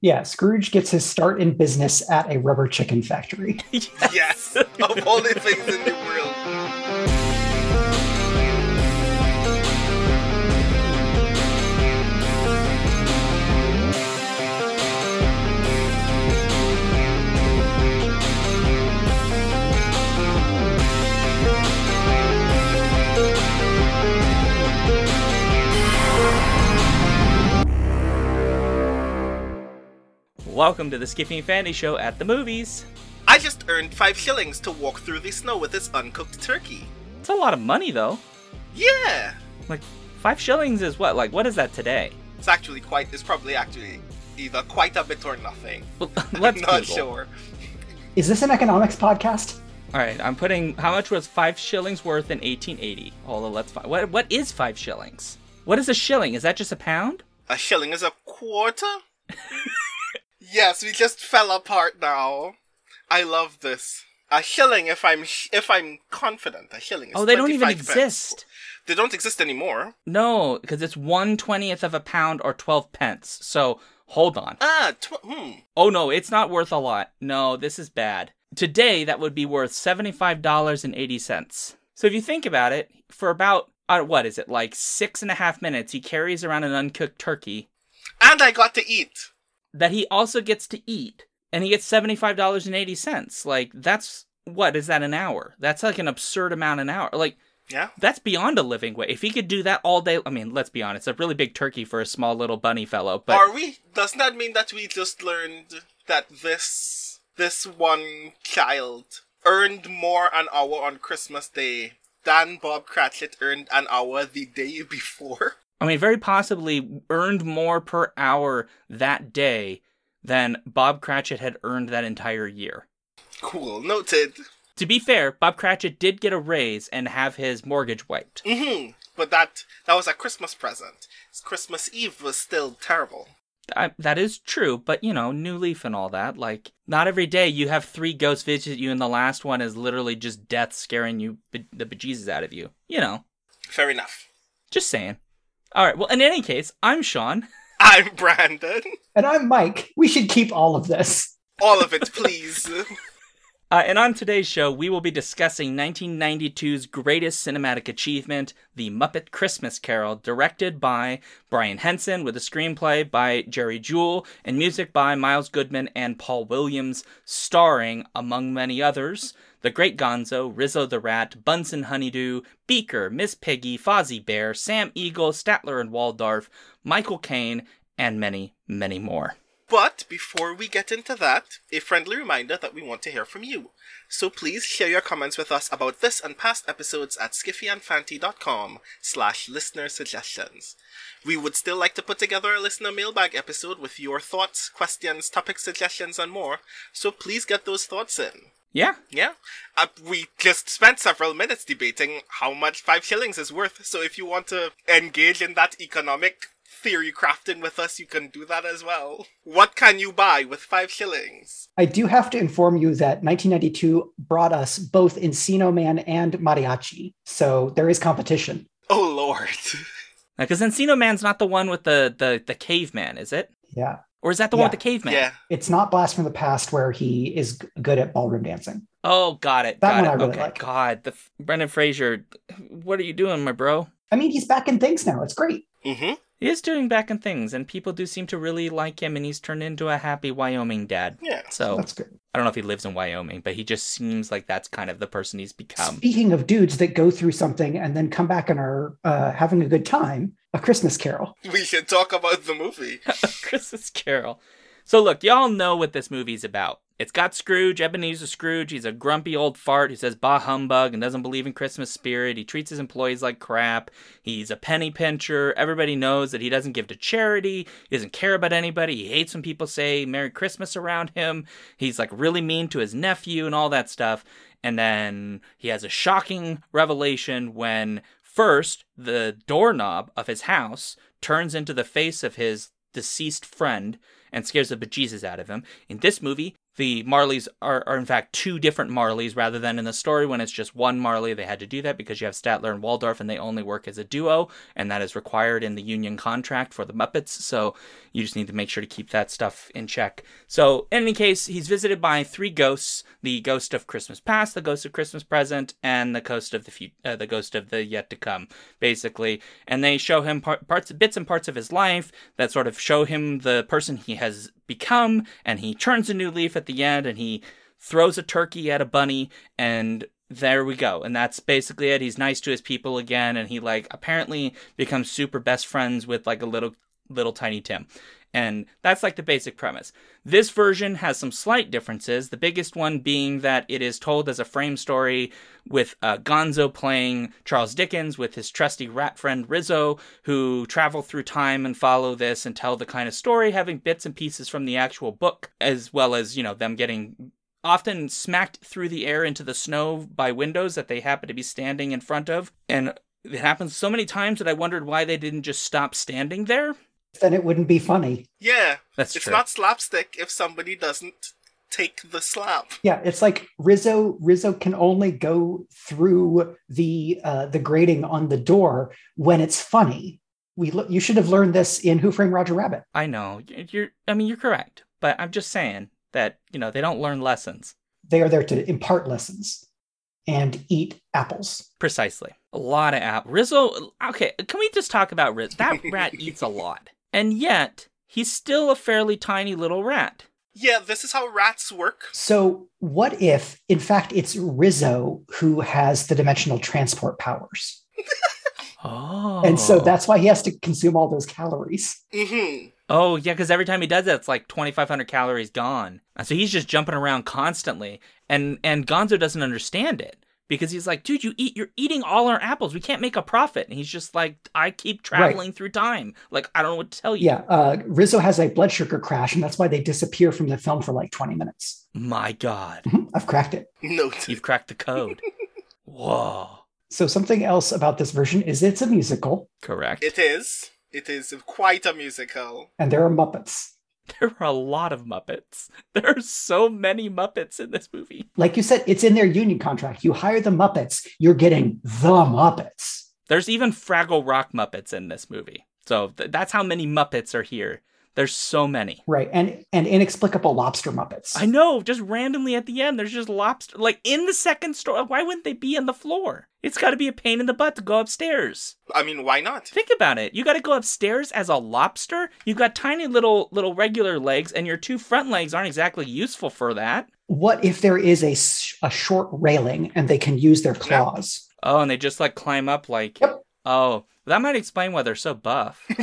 Yeah, Scrooge gets his start in business at a rubber chicken factory. Yes, of all the things in the world. Welcome to the Skiffy and Fanty Show at the movies. I just earned five shillings to walk through the snow with this uncooked turkey. It's a lot of money though. Yeah, Like five shillings is what? Like what is that today? it's actually quite. It's probably actually either quite a bit or nothing. Well, let's I'm not Google. sure. Is this an economics podcast? All right, I'm putting how much was five shillings worth in 1880? Hold on, let's find. What what is five shillings? What is a shilling? Is that just a pound? A shilling is a quarter. yes, we just fell apart now. I love this. A shilling, if I'm sh- if I'm confident, a shilling. Is Oh, they don't even pence. exist. They don't exist anymore. No, because it's one twentieth of a pound or twelve pence. So hold on. Ah, tw- hmm. Oh no, it's not worth a lot. No, this is bad. Today, that would be worth $75.80. So if you think about it, for about, uh, what is it, like six and a half minutes, he carries around an uncooked turkey And I got to eat. That he also gets to eat, and he gets $75.80. Like, that's, what, is that an hour? That's like an absurd amount an hour. Like, Yeah. that's beyond a living wage. If he could do that all day, I mean, let's be honest, it's a really big turkey for a small little bunny fellow, but. Are we? Doesn't that mean that we just learned that this this one child earned more an hour on Christmas Day than Bob Cratchit earned an hour the day before? I mean, very possibly earned more per hour that day than Bob Cratchit had earned that entire year. Cool. Noted. To be fair, Bob Cratchit did get a raise and have his mortgage wiped. hmm But that that was a Christmas present. Christmas Eve was still terrible. I, that is true, but you know, new leaf and all that. Like, not every day you have three ghosts visit you, and the last one is literally just death scaring you be- the bejesus out of you. You know, Fair enough. just saying. All right. Well, in any case, I'm Shaun. I'm Brandon. And I'm Mike. We should keep all of this. All of it, please. Uh, and on today's show, we will be discussing 1992's greatest cinematic achievement, The Muppet Christmas Carol, directed by Brian Henson, with a screenplay by Jerry Juhl, and music by Miles Goodman and Paul Williams, starring, among many others, the Great Gonzo, Rizzo the Rat, Bunsen Honeydew, Beaker, Miss Piggy, Fozzie Bear, Sam Eagle, Statler and Waldorf, Michael Caine, and many, many more. But before we get into that, a friendly reminder that we want to hear from you. So please share your comments with us about this and past episodes at skiffyandfanty.com slash listener suggestions. We would still like to put together a listener mailbag episode with your thoughts, questions, topic suggestions, and more, so please get those thoughts in. Yeah, Yeah, uh, we just spent several minutes debating how much five shillings is worth, so if you want to engage in that economic theory crafting with us, you can do that as well. What can you buy with five shillings? I do have to inform you that 1992 brought us both Encino Man and Mariachi. So there is competition. Oh lord. because Encino Man's not the one with the, the, the caveman, is it? Yeah. Or is that the one with the caveman? yeah. It's not Blast from the Past where he is good at ballroom dancing. Oh, got it. That got one it. I really okay. like. God, the Brendan Fraser. What are you doing, my bro? I mean, he's back in things now. It's great. Mm-hmm. He is doing back in things, and people do seem to really like him, and he's turned into a happy Wyoming dad. Yeah. So That's good. I don't know if he lives in Wyoming, but he just seems like that's kind of the person he's become. Speaking of dudes that go through something and then come back and are uh, having a good time, A Christmas Carol. We should talk about the movie. Christmas Carol. So look, y'all know what this movie's about. It's got Scrooge, Ebenezer Scrooge. He's a grumpy old fart who says bah humbug and doesn't believe in Christmas spirit. He treats his employees like crap. He's a penny pincher. Everybody knows that he doesn't give to charity. He doesn't care about anybody. He hates when people say Merry Christmas around him. He's like really mean to his nephew and all that stuff. And then he has a shocking revelation when first the doorknob of his house turns into the face of his deceased friend and scares the bejesus out of him. In this movie, the Marleys are, are in fact two different Marleys rather than in the story when it's just one Marley. They had to do that because you have Statler and Waldorf and they only work as a duo, and that is required in the union contract for the Muppets. So you just need to make sure to keep that stuff in check. So, in any case, he's visited by three ghosts the ghost of Christmas past, the ghost of Christmas present, and the ghost of the, fu- uh, the, ghost of the yet to come, basically. And they show him par- parts, bits and parts of his life that sort of show him the person he has become, and he turns a new leaf at the end, and he throws a turkey at a bunny, and there we go. And that's basically it. He's nice to his people again, and he like apparently becomes super best friends with like a little little tiny Tim. And that's like the basic premise. This version has some slight differences, the biggest one being that it is told as a frame story with uh, Gonzo playing Charles Dickens with his trusty rat friend Rizzo, who travel through time and follow this and tell the kind of story, having bits and pieces from the actual book, as well as, you know, them getting often smacked through the air into the snow by windows that they happen to be standing in front of. And it happens so many times that I wondered why they didn't just stop standing there then it wouldn't be funny. Yeah, That's it's true. not slapstick if somebody doesn't take the slap. Yeah, it's like Rizzo. Rizzo can only go through the uh, the grating on the door when it's funny. We lo- you should have learned this in Who Framed Roger Rabbit. I know you're. I mean, you're correct, but I'm just saying that you know they don't learn lessons. They are there to impart lessons and eat apples. Precisely, a lot of app. Rizzo. Okay, can we just talk about Rizzo? That rat eats a lot, and yet he's still a fairly tiny little rat. Yeah, this is how rats work. So, what if, in fact, it's Rizzo who has the dimensional transport powers? Oh, And so that's why he has to consume all those calories. hmm Oh yeah, because every time he does that, it's like 2,500 calories gone. So he's just jumping around constantly, and and Gonzo doesn't understand it because he's like, dude, you eat, you're eating all our apples. We can't make a profit. And he's just like, I keep traveling through time. Like I don't know what to tell you. Yeah, uh, Rizzo has a blood sugar crash, and that's why they disappear from the film for like 20 minutes. My God, Mhm, I've cracked it. No, you've cracked the code. Whoa, So, something else about this version is it's a musical, correct. It is. It is quite a musical. and there are Muppets. There are a lot of Muppets. There are so many Muppets in this movie. Like you said, it's in their union contract. You hire the Muppets, you're getting the Muppets. There's even Fraggle Rock Muppets in this movie. So th- that's how many Muppets are here. There's so many. Right. And and inexplicable lobster Muppets. I know, just randomly at the end, there's just lobster. Like in the second story, why wouldn't they be on the floor? It's got to be a pain in the butt to go upstairs. I mean, why not? Think about it. You got to go upstairs as a lobster. You've got tiny little little regular legs, and your two front legs aren't exactly useful for that. What if there is a a short railing and they can use their claws? Oh, and they just like climb up like. Yep. Oh, that might explain why they're so buff.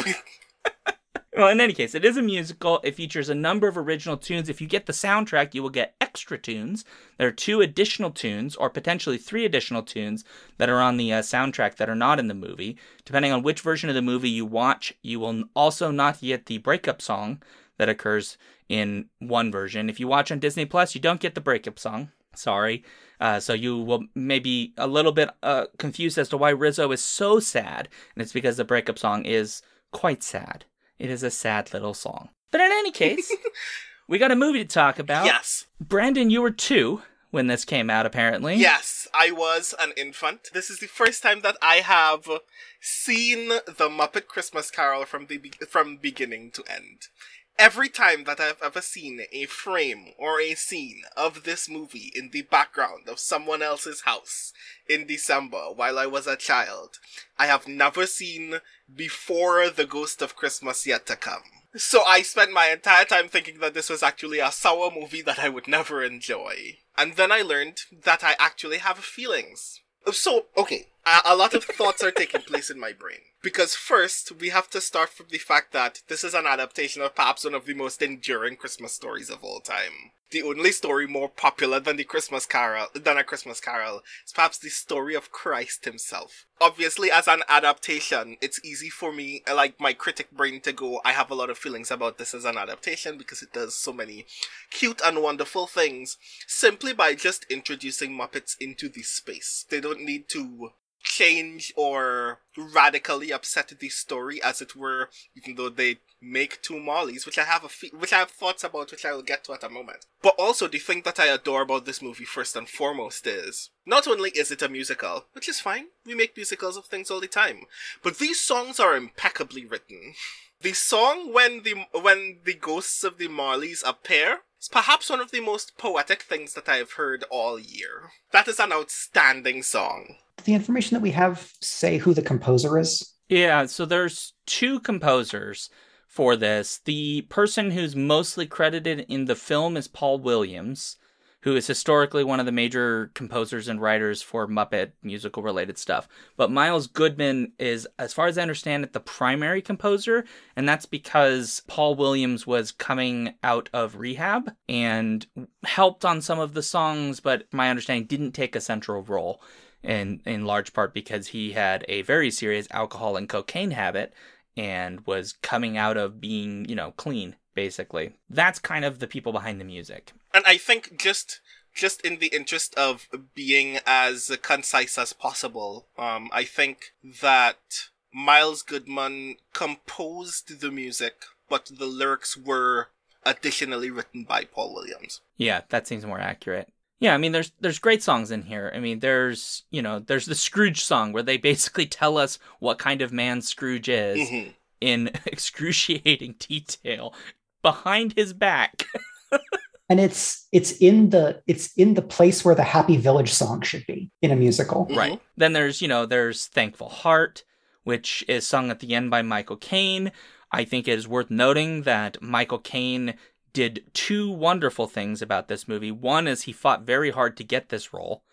well, in any case, it is a musical. It features a number of original tunes. If you get the soundtrack, you will get extra tunes. There are two additional tunes, or potentially three additional tunes, that are on the uh, soundtrack that are not in the movie. Depending on which version of the movie you watch, you will also not get the breakup song that occurs in one version. If you watch on Disney Plus, you don't get the breakup song. Sorry. Uh, so you will maybe a little bit uh, confused as to why Rizzo is so sad, and it's because the breakup song is quite sad. It is a sad little song. But in any case, we got a movie to talk about. Yes. Brandon, you were two when this came out, apparently. Yes, I was an infant. This is the first time that I have seen the Muppet Christmas Carol from the be- from beginning to end. Every time that I've ever seen a frame or a scene of this movie in the background of someone else's house in December while I was a child, I have never seen before the ghost of Christmas yet to come. So I spent my entire time thinking that this was actually a sour movie that I would never enjoy. And then I learned that I actually have feelings. So, okay, a, a lot of thoughts are taking place in my brain. Because first, we have to start from the fact that this is an adaptation of perhaps one of the most enduring Christmas stories of all time. The only story more popular than the Christmas Carol, than a Christmas Carol, is perhaps the story of Christ himself. Obviously, as an adaptation, it's easy for me, like my critic brain, to go, I have a lot of feelings about this as an adaptation because it does so many cute and wonderful things simply by just introducing Muppets into the space. They don't need to change or radically upset the story, as it were, even though they make two Marleys, which I have a fe- which I have thoughts about, which I will get to at a moment. But also, the thing that I adore about this movie, first and foremost, is not only is it a musical, which is fine, we make musicals of things all the time, but these songs are impeccably written. The song when the when the ghosts of the Marleys appear is perhaps one of the most poetic things that I have heard all year. That is an outstanding song. The information that we have say who the composer is. Yeah, so there's two composers for this. The person who's mostly credited in the film is Paul Williams, who is historically one of the major composers and writers for Muppet musical related stuff. But Miles Goodman is, as far as I understand it, the primary composer, and that's because Paul Williams was coming out of rehab and helped on some of the songs, but my understanding didn't take a central role in in large part because he had a very serious alcohol and cocaine habit and was coming out of being, you know, clean basically. That's kind of the people behind the music. And I think just just in the interest of being as concise as possible, um, I think that Miles Goodman composed the music, but the lyrics were additionally written by Paul Williams. Yeah, that seems more accurate. Yeah, I mean there's there's great songs in here. I mean there's, you know, there's the Scrooge song where they basically tell us what kind of man Scrooge is Mhm. in excruciating detail behind his back. And it's it's in the it's in the place where the Happy Village song should be in a musical. Mhm. Right. Then there's, you know, there's Thankful Heart, which is sung at the end by Michael Caine. I think it is worth noting that Michael Caine did two wonderful things about this movie. One is he fought very hard to get this role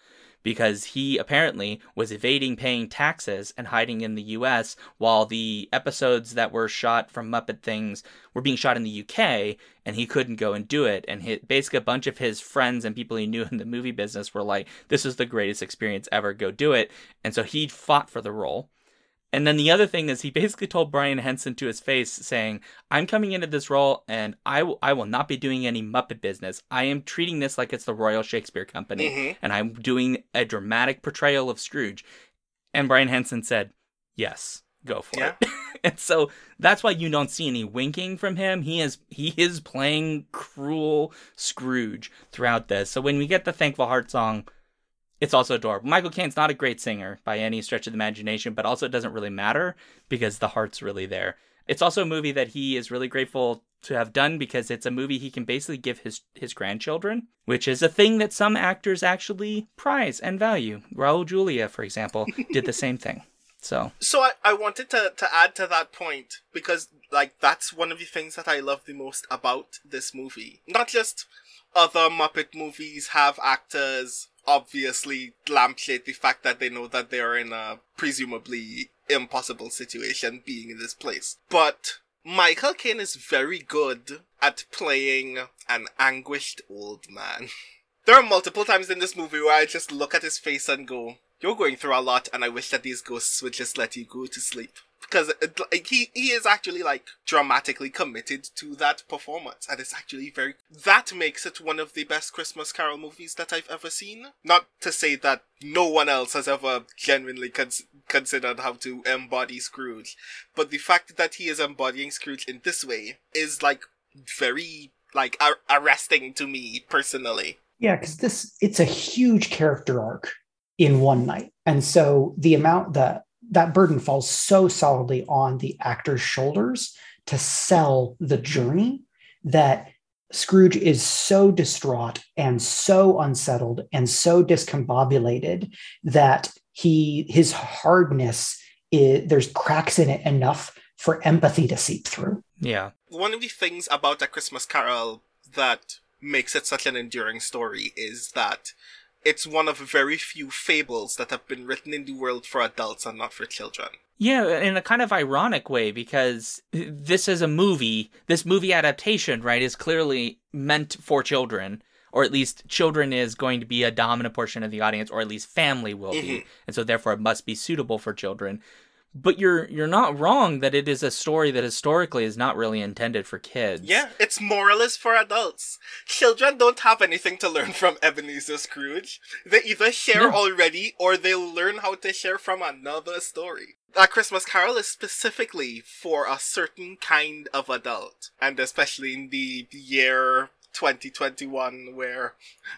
because he apparently was evading paying taxes and hiding in the US while the episodes that were shot from Muppet Things were being shot in the UK and he couldn't go and do it. And basically, a bunch of his friends and people he knew in the movie business were like, This is the greatest experience ever, go do it. And so he fought for the role. And then the other thing is he basically told Brian Henson to his face saying, "I'm coming into this role and I will I will not be doing any Muppet business. I am treating this like it's the Royal Shakespeare Company Mhm. and I'm doing a dramatic portrayal of Scrooge." And Brian Henson said, "Yes, go for Yeah. it." and so that's why you don't see any winking from him. He is he is playing cruel Scrooge throughout this. So when we get the Thankful Heart song, it's also adorable. Michael Caine's not a great singer by any stretch of the imagination, but also it doesn't really matter because the heart's really there. It's also a movie that he is really grateful to have done because it's a movie he can basically give his his grandchildren, which is a thing that some actors actually prize and value. Raul Julia, for example, did the same thing. So So I, I wanted to, to add to that point because like that's one of the things that I love the most about this movie. Not just other Muppet movies have actors obviously lampshade the fact that they know that they are in a presumably impossible situation being in this place. But Michael Caine is very good at playing an anguished old man. There are multiple times in this movie where I just look at his face and go, "You're going through a lot, and I wish that these ghosts would just let you go to sleep." Because like, he he is actually like dramatically committed to that performance, and it's actually very. That makes it one of the best Christmas Carol movies that I've ever seen. Not to say that no one else has ever genuinely cons- considered how to embody Scrooge, but the fact that he is embodying Scrooge in this way is like very like ar- arresting to me personally. Yeah, because this it's a huge character arc in one night. And so the amount that that burden falls so solidly on the actor's shoulders to sell the journey that Scrooge is so distraught and so unsettled and so discombobulated that he his hardness is, there's cracks in it enough for empathy to seep through. yeah, One of the things about A Christmas Carol that makes it such an enduring story is that it's one of very few fables that have been written in the world for adults and not for children. Yeah, in a kind of ironic way because this is a movie. This movie adaptation, right, is clearly meant for children, or at least children is going to be a dominant portion of the audience, or at least family will be, Mhm. and so therefore it must be suitable for children. But you're you're not wrong that it is a story that historically is not really intended for kids. Yeah, its moralist for adults. Children don't have anything to learn from Ebenezer Scrooge. They either share No. already or they'll learn how to share from another story. A Christmas Carol is specifically for a certain kind of adult, and especially in the year 2021 where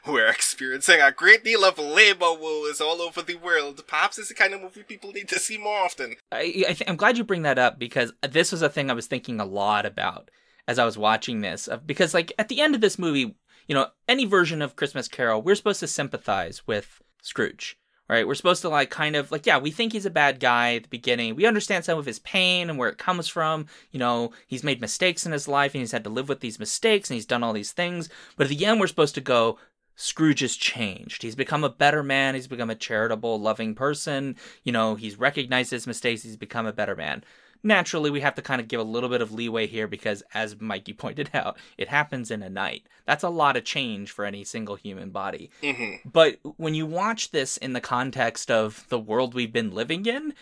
we're experiencing a great deal of labor woes all over the world. Perhaps it's the kind of movie people need to see more often. I, I I'm glad you bring that up because this was a thing I was thinking a lot about as I was watching this. Because like at the end of this movie, you know, any version of Christmas Carol, we're supposed to sympathize with Scrooge, right? We're supposed to like kind of like yeah, we think he's a bad guy at the beginning. We understand some of his pain and where it comes from. You know, he's made mistakes in his life and he's had to live with these mistakes and he's done all these things. But at the end, we're supposed to go. Scrooge has changed. He's become a better man. He's become a charitable, loving person. You know, he's recognized his mistakes. He's become a better man. Naturally, we have to kind of give a little bit of leeway here because, as Mikey pointed out, it happens in a night. That's a lot of change for any single human body. Mm-hmm. But when you watch this in the context of the world we've been living in,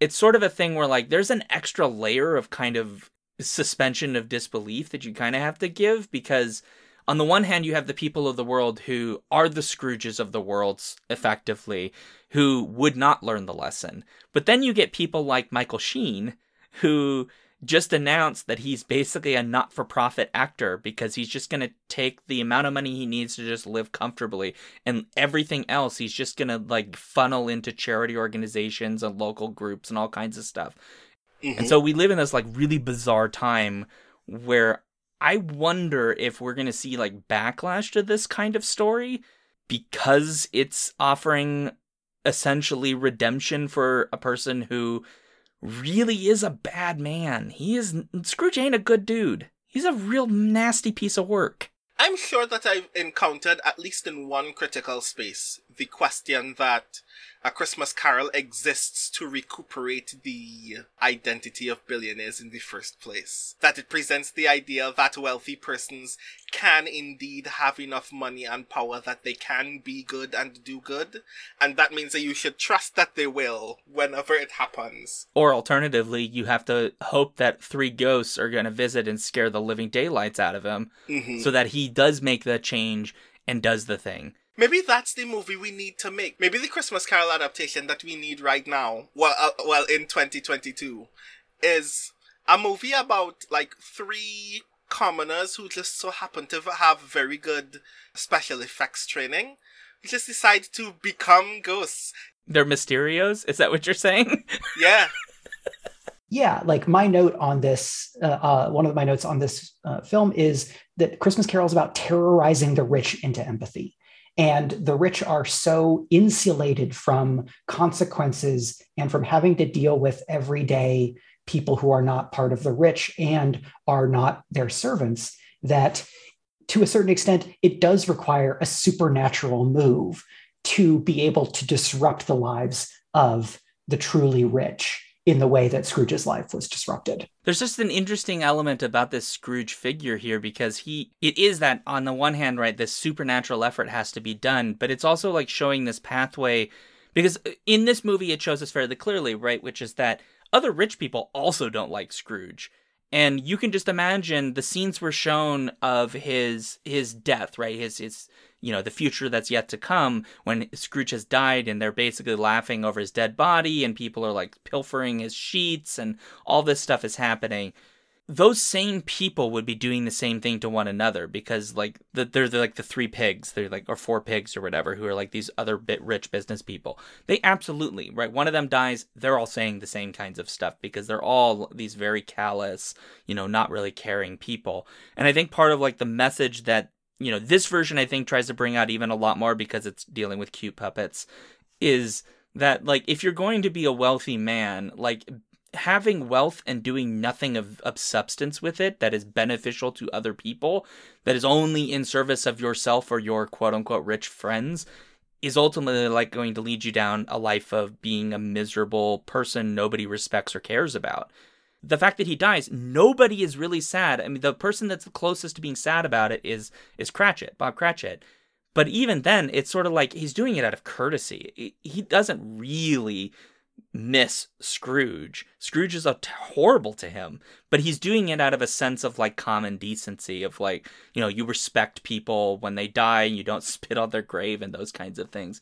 it's sort of a thing where, like, there's an extra layer of kind of suspension of disbelief that you kind of have to give because on the one hand, you have the people of the world who are the Scrooges of the world, effectively, who would not learn the lesson. But then you get people like Michael Sheen, who just announced that he's basically a not for profit actor because he's just going to take the amount of money he needs to just live comfortably and everything else he's just going to like funnel into charity organizations and local groups and all kinds of stuff. Mm-hmm. And so we live in this like really bizarre time where I wonder if we're going to see like backlash to this kind of story because it's offering essentially redemption for a person who really is a bad man. He is Scrooge ain't a good dude. He's a real nasty piece of work. I'm sure that I've encountered, at least in one critical space, the question that A Christmas Carol exists to recuperate the identity of billionaires in the first place. That it presents the idea that wealthy persons can indeed have enough money and power that they can be good and do good, and that means that you should trust that they will whenever it happens. Or alternatively, you have to hope that three ghosts are going to visit and scare the living daylights out of him Mhm. so that he does make the change and does the thing. Maybe that's the movie we need to make. Maybe the Christmas Carol adaptation that we need right now, well, uh, well, in 2022, is a movie about like three commoners who just so happen to have very good special effects training. Who just decide to become ghosts. They're Mysterios? Is that what you're saying? Yeah. Yeah, like my note on this, uh, uh, one of my notes on this uh, film is that Christmas Carol is about terrorizing the rich into empathy. And the rich are so insulated from consequences and from having to deal with everyday people who are not part of the rich and are not their servants that to a certain extent, it does require a supernatural move to be able to disrupt the lives of the truly rich in the way that Scrooge's life was disrupted. There's just an interesting element about this Scrooge figure here because he it is that on the one hand, right, this supernatural effort has to be done, but it's also like showing this pathway because in this movie it shows us fairly clearly, right, which is that other rich people also don't like Scrooge. And you can just imagine the scenes were shown of his his death, right? His his you know, the future that's yet to come when Scrooge has died and they're basically laughing over his dead body and people are like pilfering his sheets and all this stuff is happening. Those same people would be doing the same thing to one another because like the, they're, they're like the three pigs, they're like or four pigs or whatever who are like these other bit rich business people. They absolutely, right? One of them dies, they're all saying the same kinds of stuff because they're all these very callous, you know, not really caring people. And I think part of like the message that you know, this version I think tries to bring out even a lot more because it's dealing with cute puppets is that like if you're going to be a wealthy man, like having wealth and doing nothing of, of substance with it that is beneficial to other people, that is only in service of yourself or your quote unquote rich friends, is ultimately like going to lead you down a life of being a miserable person nobody respects or cares about the fact that he dies, nobody is really sad. I mean, the person that's the closest to being sad about it is is Cratchit, Bob Cratchit. But even then, it's sort of like he's doing it out of courtesy. He doesn't really miss Scrooge. Scrooge is a t- horrible to him, but he's doing it out of a sense of like common decency of like, you know, you respect people when they die and you don't spit on their grave and those kinds of things.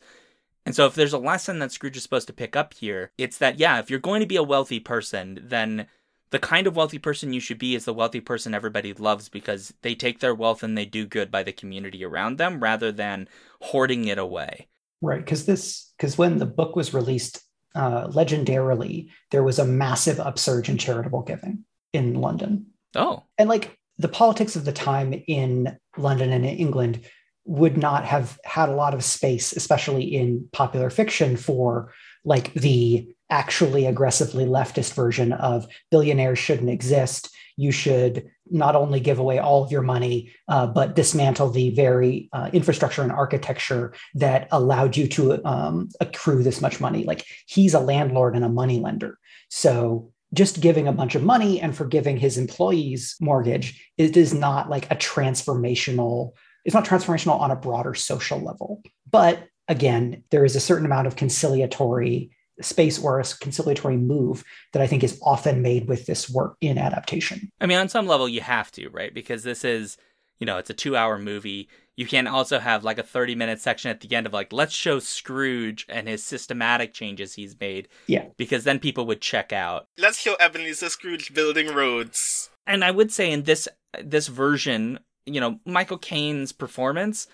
And so if there's a lesson that Scrooge is supposed to pick up here, it's that yeah, if you're going to be a wealthy person, then the kind of wealthy person you should be is the wealthy person everybody loves because they take their wealth and they do good by the community around them rather than hoarding it away. Right, because this because when the book was released, uh, legendarily there was a massive upsurge in charitable giving in London. Oh, and like the politics of the time in London and in England would not have had a lot of space, especially in popular fiction, for like the actually aggressively leftist version of billionaires shouldn't exist. You should not only give away all of your money, uh, but dismantle the very uh, infrastructure and architecture that allowed you to um, accrue this much money. Like he's a landlord and a money lender. So just giving a bunch of money and forgiving his employees' mortgage, it is not like a transformational, it's not transformational on a broader social level. But again, there is a certain amount of conciliatory space or a conciliatory move that I think is often made with this work in adaptation. I mean, on some level, you have to, right? Because this is, you know, it's a two hour movie. You can also have like a 30 minute section at the end of like, let's show Scrooge and his systematic changes he's made. Yeah. Because then people would check out. Let's show Ebenezer Scrooge building roads. And I would say in this this version, you know, Michael Caine's performance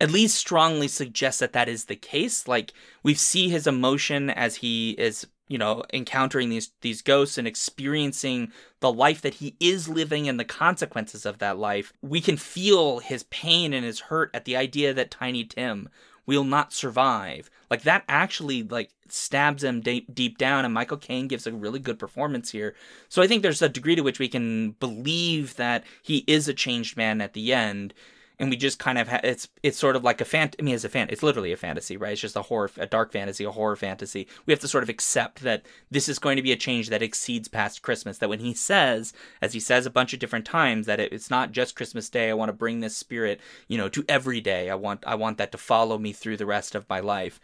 at least strongly suggests that that is the case. Like we see his emotion as he is, you know, encountering these these ghosts and experiencing the life that he is living and the consequences of that life. We can feel his pain and his hurt at the idea that Tiny Tim will not survive. Like that actually like stabs him deep, deep down and Michael Caine gives a really good performance here. So I think there's a degree to which we can believe that he is a changed man at the end and we just kind of ha- it's it's sort of like a fan. I mean, it's a fan. It's literally a fantasy, right? It's just a horror, a dark fantasy, a horror fantasy. We have to sort of accept that this is going to be a change that exceeds past Christmas. That when he says, as he says a bunch of different times, that it, it's not just Christmas Day. I want to bring this spirit, you know, to every day. I want I want that to follow me through the rest of my life.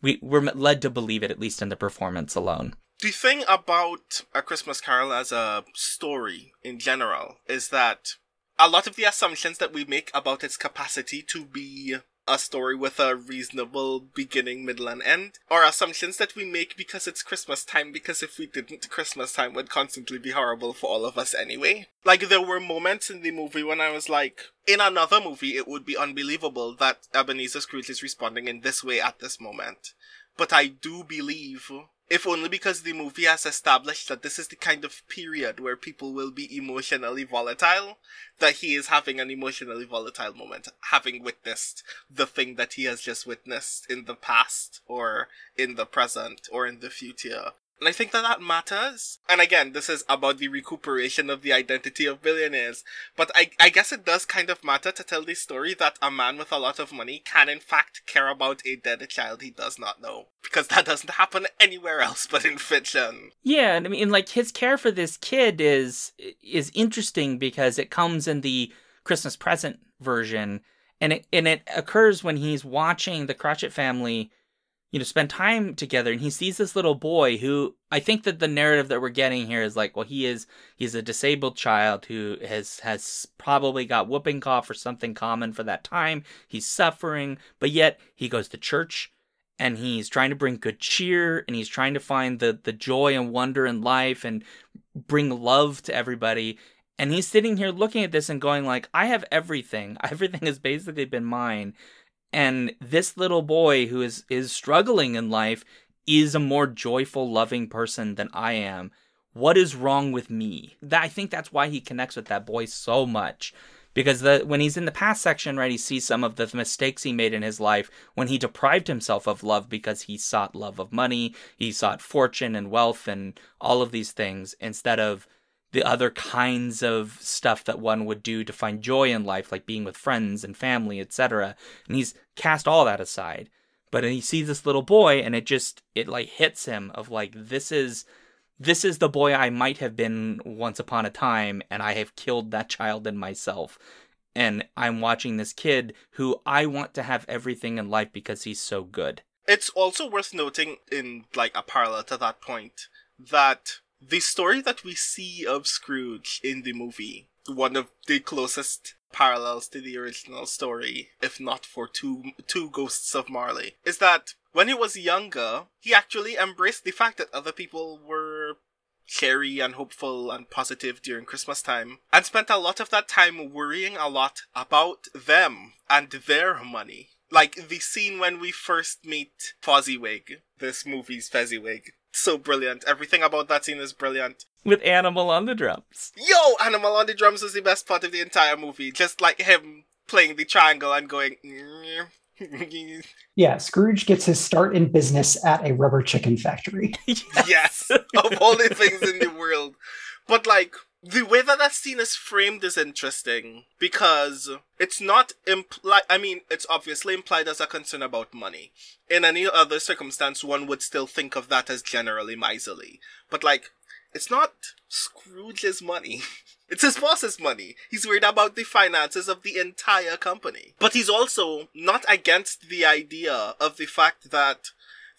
We we're led to believe it, at least in the performance alone. The thing about A Christmas Carol as a story in general is that a lot of the assumptions that we make about its capacity to be a story with a reasonable beginning, middle, and end are assumptions that we make because it's Christmas time, because if we didn't, Christmas time would constantly be horrible for all of us anyway. Like, there were moments in the movie when I was like, in another movie, it would be unbelievable that Ebenezer Scrooge is responding in this way at this moment. But I do believe if only because the movie has established that this is the kind of period where people will be emotionally volatile, that he is having an emotionally volatile moment, having witnessed the thing that he has just witnessed in the past, or in the present, or in the future. And I think that that matters. And again, this is about the recuperation of the identity of billionaires. But I, I guess it does kind of matter to tell the story that a man with a lot of money can in fact care about a dead child he does not know. Because that doesn't happen anywhere else but in fiction. Yeah, and I mean like his care for this kid is is interesting because it comes in the Christmas present version and it and it occurs when he's watching the Cratchit family you know, spend time together and he sees this little boy who I think that the narrative that we're getting here is like, well, he is he's a disabled child who has has probably got whooping cough or something common for that time. He's suffering, but yet he goes to church and he's trying to bring good cheer and he's trying to find the the joy and wonder in life and bring love to everybody. And he's sitting here looking at this and going like i have everything. Everything has basically been mine and this little boy who is is struggling in life is a more joyful loving person than i am. What is wrong with me? That i think that's why he connects with that boy so much. Because the when he's in the past section right he sees some of the mistakes he made in his life when he deprived himself of love because he sought love of money he sought fortune and wealth and all of these things instead of the other kinds of stuff that one would do to find joy in life, like being with friends and family, etc. And he's cast all that aside. But he sees this little boy and it just it like hits him of like this is this is the boy I might have been once upon a time and I have killed that child in myself. And I'm watching this kid who I want to have everything in life because he's so good. It's also worth noting, in like a parallel to that point, that the story that we see of Scrooge in the movie, one of the closest parallels to the original story, if not for two two ghosts of Marley, is that when he was younger, he actually embraced the fact that other people were cheery and hopeful and positive during Christmas time, and spent a lot of that time worrying a lot about them and their money. Like the scene when we first meet Fozziwig, this movie's Fezziwig. So brilliant. Everything about that scene is brilliant. With Animal on the drums. Yo, Animal on the drums was the best part of the entire movie. Just like him playing the triangle and going. yeah, Scrooge gets his start in business at a rubber chicken factory. yes. yes. Of all the things in the world. But like, the way that that scene is framed is interesting because it's not implied. I mean, it's obviously implied as a concern about money. In any other circumstance, one would still think of that as generally miserly. But like, it's not Scrooge's money. It's his boss's money. He's worried about the finances of the entire company. But he's also not against the idea of the fact that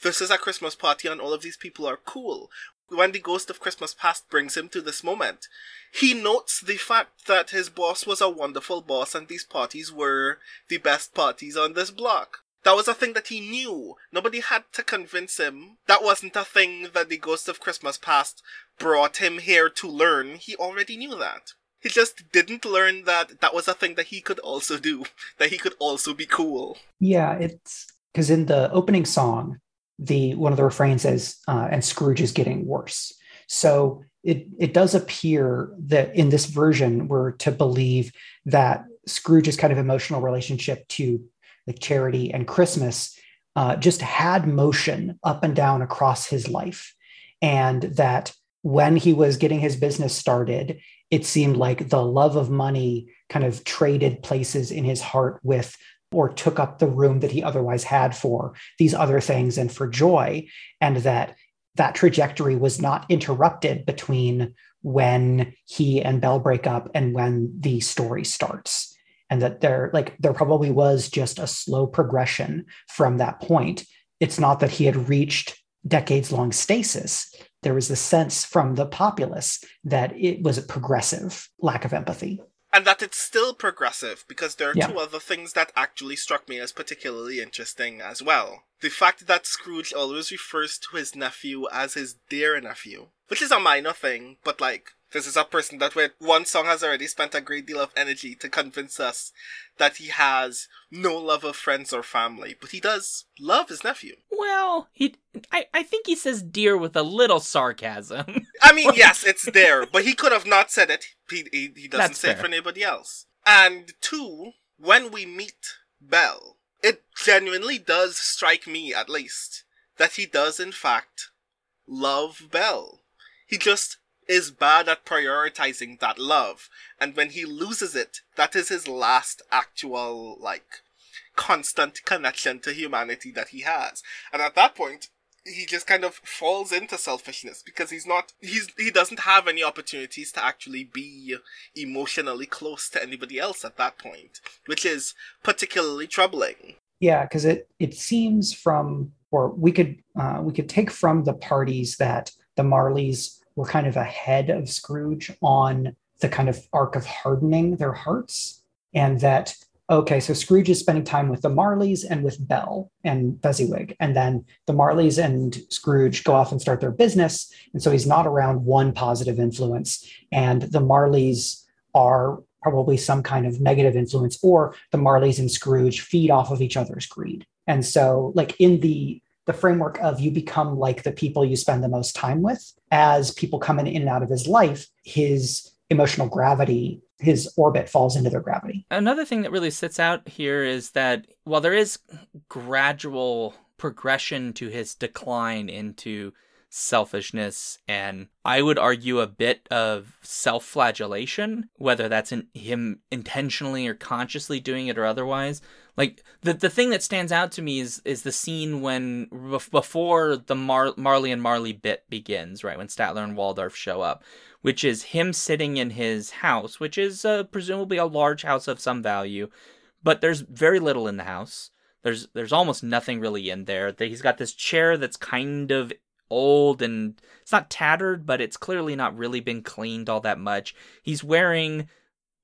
this is a Christmas party and all of these people are cool when the ghost of Christmas past brings him to this moment, he notes the fact that his boss was a wonderful boss and these parties were the best parties on this block. That was a thing that he knew. Nobody had to convince him. That wasn't a thing that the ghost of Christmas past brought him here to learn. He already knew that. He just didn't learn that that was a thing that he could also do, that he could also be cool. Yeah, it's because in the opening song, the one of the refrains is uh, and Scrooge is getting worse. So it it does appear that in this version we're to believe that Scrooge's kind of emotional relationship to like charity and Christmas uh, just had motion up and down across his life, and that when he was getting his business started, it seemed like the love of money kind of traded places in his heart with or took up the room that he otherwise had for these other things and for joy and that that trajectory was not interrupted between when he and Belle break up and when the story starts. And that there like there probably was just a slow progression from that point. It's not that he had reached decades long stasis. There was a sense from the populace that it was a progressive lack of empathy and that it's still progressive because there are yeah. two other things that actually struck me as particularly interesting as well. The fact that Scrooge always refers to his nephew as his dear nephew, which is a minor thing, but like this is a person that with one song has already spent a great deal of energy to convince us that he has no love of friends or family, but he does love his nephew. Well, he I, I think he says dear with a little sarcasm. I mean, yes, it's there, but he could have not said it. He he, he doesn't That's say fair. it for anybody else. And two, when we meet Belle, it genuinely does strike me at least that he does in fact love Belle. He just is bad at prioritizing that love. And when he loses it, that is his last actual, like, constant connection to humanity that he has. And at that point, he just kind of falls into selfishness because he's not he's he doesn't have any opportunities to actually be emotionally close to anybody else at that point which is particularly troubling yeah because it it seems from or we could uh, we could take from the parties that the marleys were kind of ahead of Scrooge on the kind of arc of hardening their hearts. And that, okay, so Scrooge is spending time with the Marleys and with Belle and Fezziwig. And then the Marleys and Scrooge go off and start their business. And so he's not around one positive influence. And the Marleys are probably some kind of negative influence, or the Marleys and Scrooge feed off of each other's greed. And so, like in the the framework of you become like the people you spend the most time with. As people come in, in and out of his life, his emotional gravity, his orbit falls into their gravity. Another thing that really sits out here is that while there is gradual progression to his decline into selfishness and I would argue a bit of self flagellation, whether that's in him intentionally or consciously doing it or otherwise. Like the the thing that stands out to me is is the scene when before the Mar- Marley and Marley bit begins, right when Statler and Waldorf show up, which is him sitting in his house, which is uh, presumably a large house of some value, but there's very little in the house. There's there's almost nothing really in there. He's got this chair that's kind of old and it's not tattered, but it's clearly not really been cleaned all that much. He's wearing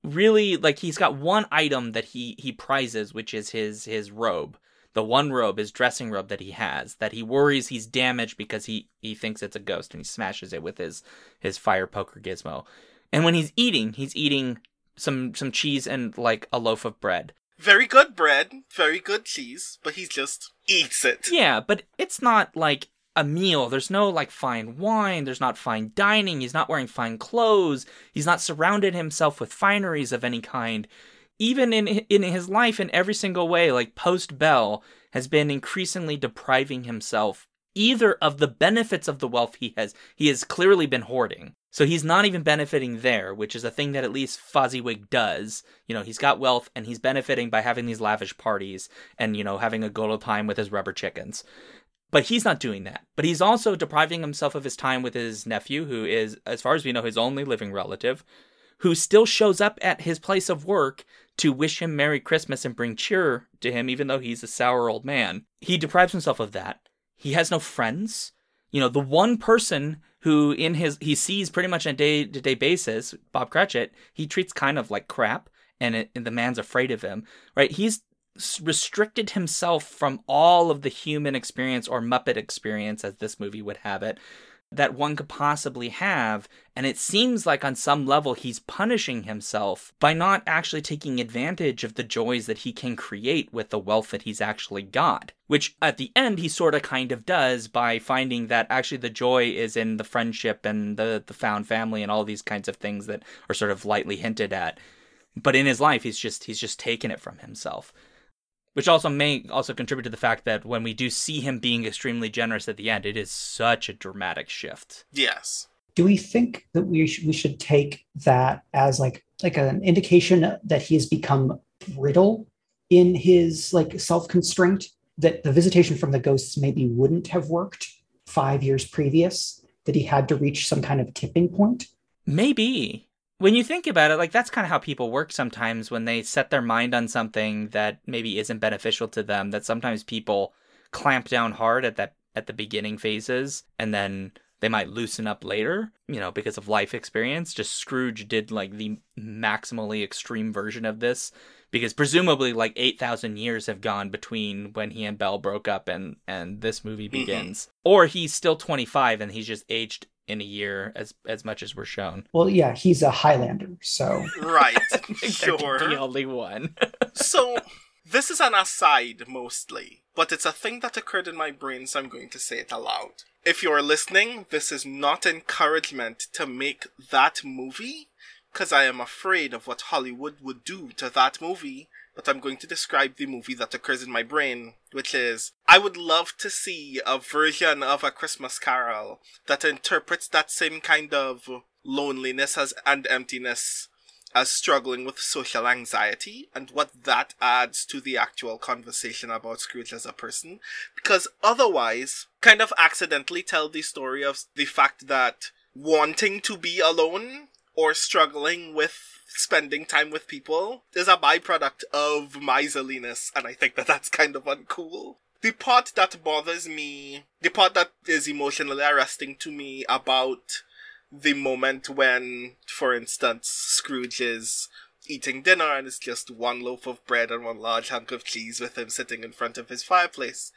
really like he's got one item that he he prizes, which is his his robe. The one robe, his dressing robe that he has, that he worries he's damaged because he he thinks it's a ghost and he smashes it with his his fire poker gizmo. And when he's eating, he's eating some some cheese and like a loaf of bread. Very good bread, very good cheese, but he just eats it. Yeah, but it's not like a meal. There's no like fine wine. There's not fine dining. He's not wearing fine clothes. He's not surrounded himself with fineries of any kind. Even in in his life, in every single way, like post Belle, has been increasingly depriving himself either of the benefits of the wealth he has. He has clearly been hoarding. So he's not even benefiting there, which is a thing that at least Fozziwig does. You know, he's got wealth and he's benefiting by having these lavish parties and, you know, having a good old time with his rubber chickens. But he's not doing that. But he's also depriving himself of his time with his nephew, who is, as far as we know, his only living relative, who still shows up at his place of work to wish him Merry Christmas and bring cheer to him, even though he's a sour old man. He deprives himself of that. He has no friends. You know, the one person who in his he sees pretty much on a day to day basis, Bob Cratchit, he treats kind of like crap, and, it, and the man's afraid of him. Right? He's restricted himself from all of the human experience or Muppet experience, as this movie would have it, that one could possibly have. And it seems like on some level he's punishing himself by not actually taking advantage of the joys that he can create with the wealth that he's actually got. Which at the end he sort of kind of does by finding that actually the joy is in the friendship and the, the found family and all these kinds of things that are sort of lightly hinted at. But in his life he's just he's just taken it from himself which also may also contribute to the fact that when we do see him being extremely generous at the end, it is such a dramatic shift. Yes. Do we think that we sh- we should take that as like like an indication that he has become brittle in his like self constraint? That the visitation from the ghosts maybe wouldn't have worked five years previous. That he had to reach some kind of tipping point. Maybe when you think about it, like that's kind of how people work sometimes when they set their mind on something that maybe isn't beneficial to them, that sometimes people clamp down hard at that at the beginning phases and then they might loosen up later, you know, because of life experience. Just Scrooge did like the maximally extreme version of this because presumably like 8,000 years have gone between when he and Belle broke up and and this movie begins. Mm-hmm. Or he's still 25 and he's just aged in a year as as much as we're shown. Well, yeah, he's a Highlander, so right, sure, the only one. so this is an aside mostly, but it's a thing that occurred in my brain, so I'm going to say it aloud. If you're listening, this is not encouragement to make that movie, because I am afraid of what Hollywood would do to that movie but I'm going to describe the movie that occurs in my brain, which is I would love to see a version of A Christmas Carol that interprets that same kind of loneliness as and emptiness as struggling with social anxiety and what that adds to the actual conversation about Scrooge as a person. Because otherwise, kind of accidentally tell the story of the fact that wanting to be alone or struggling with spending time with people is a byproduct of miserliness, and I think that that's kind of uncool. The part that bothers me, the part that is emotionally arresting to me about the moment when, for instance, Scrooge is eating dinner and it's just one loaf of bread and one large hunk of cheese with him sitting in front of his fireplace,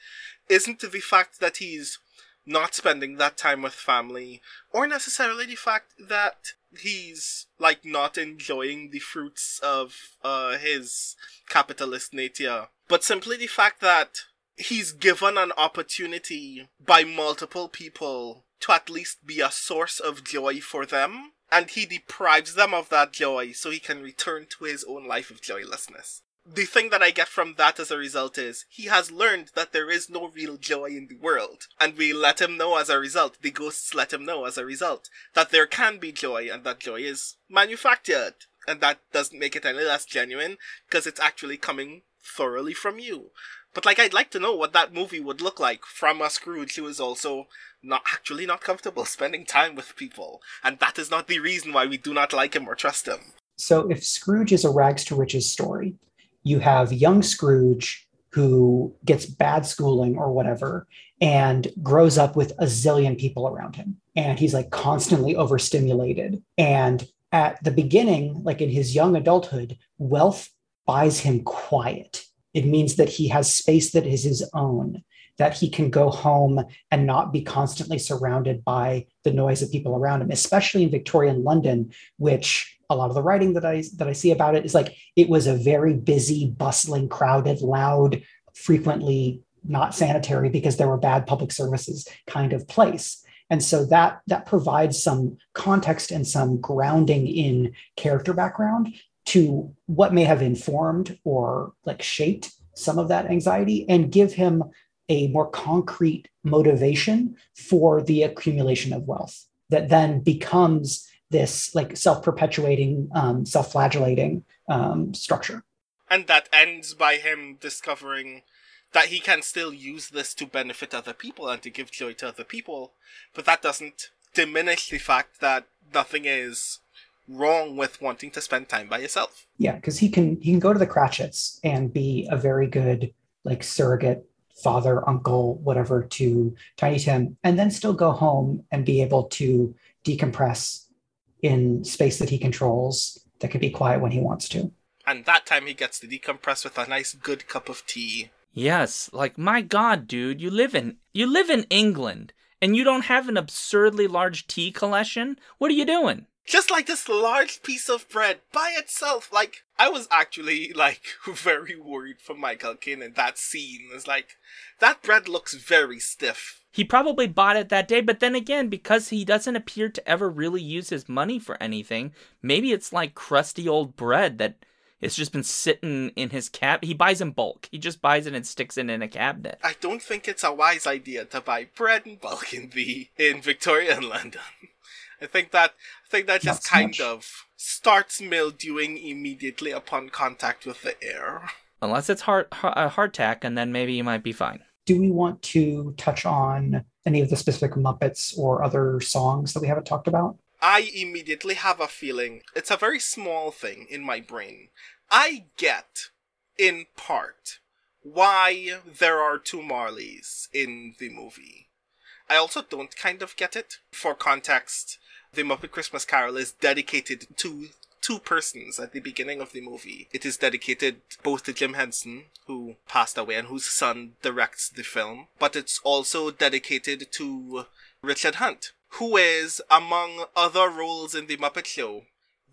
isn't the fact that he's not spending that time with family, or necessarily the fact that he's like not enjoying the fruits of uh, his capitalist nature, but simply the fact that he's given an opportunity by multiple people to at least be a source of joy for them, and he deprives them of that joy so he can return to his own life of joylessness the thing that I get from that as a result is he has learned that there is no real joy in the world. And we let him know as a result, the ghosts let him know as a result, that there can be joy and that joy is manufactured. And that doesn't make it any less genuine because it's actually coming thoroughly from you. But like, I'd like to know what that movie would look like from a Scrooge who is also not actually not comfortable spending time with people. And that is not the reason why we do not like him or trust him. So if Scrooge is a rags to riches story, you have young Scrooge who gets bad schooling or whatever and grows up with a zillion people around him. And he's like constantly overstimulated. And at the beginning, like in his young adulthood, wealth buys him quiet. It means that he has space that is his own, that he can go home and not be constantly surrounded by the noise of people around him, especially in Victorian London, which a lot of the writing that I that I see about it is like it was a very busy, bustling, crowded, loud, frequently not sanitary because there were bad public services kind of place. And so that that provides some context and some grounding in character background to what may have informed or like shaped some of that anxiety and give him a more concrete motivation for the accumulation of wealth that then becomes this like self-perpetuating um, self-flagellating um, structure. And that ends by him discovering that he can still use this to benefit other people and to give joy to other people. But that doesn't diminish the fact that nothing is wrong with wanting to spend time by yourself. Yeah because he can he can go to the cratchits and be a very good like surrogate father uncle whatever to tiny tim and then still go home and be able to decompress in space that he controls that can be quiet when he wants to. And that time he gets to decompress with a nice good cup of tea. Yes, like my god, dude, you live in you live in England and you don't have an absurdly large tea collection? What are you doing? Just like this large piece of bread by itself. Like I was actually like very worried for Michael Caine in that scene. It's like that bread looks very stiff. He probably bought it that day, but then again, because he doesn't appear to ever really use his money for anything, maybe it's like crusty old bread that it's just been sitting in his cab. He buys in bulk. He just buys it and sticks it in a cabinet. I don't think it's a wise idea to buy bread in bulk in the in Victorian London. I think that I think that just kind much. of starts mildewing immediately upon contact with the air. Unless it's hard, hard hardtack, and then maybe you might be fine do we want to touch on any of the specific Muppets or other songs that we haven't talked about? I immediately have a feeling. It's a very small thing in my brain. I get, in part, why there are two Marleys in the movie. I also don't kind of get it. For context, the Muppet Christmas Carol is dedicated to two persons at the beginning of the movie. It is dedicated both to Jim Henson, who passed away and whose son directs the film, but it's also dedicated to Richard Hunt, who is, among other roles in the Muppet Show,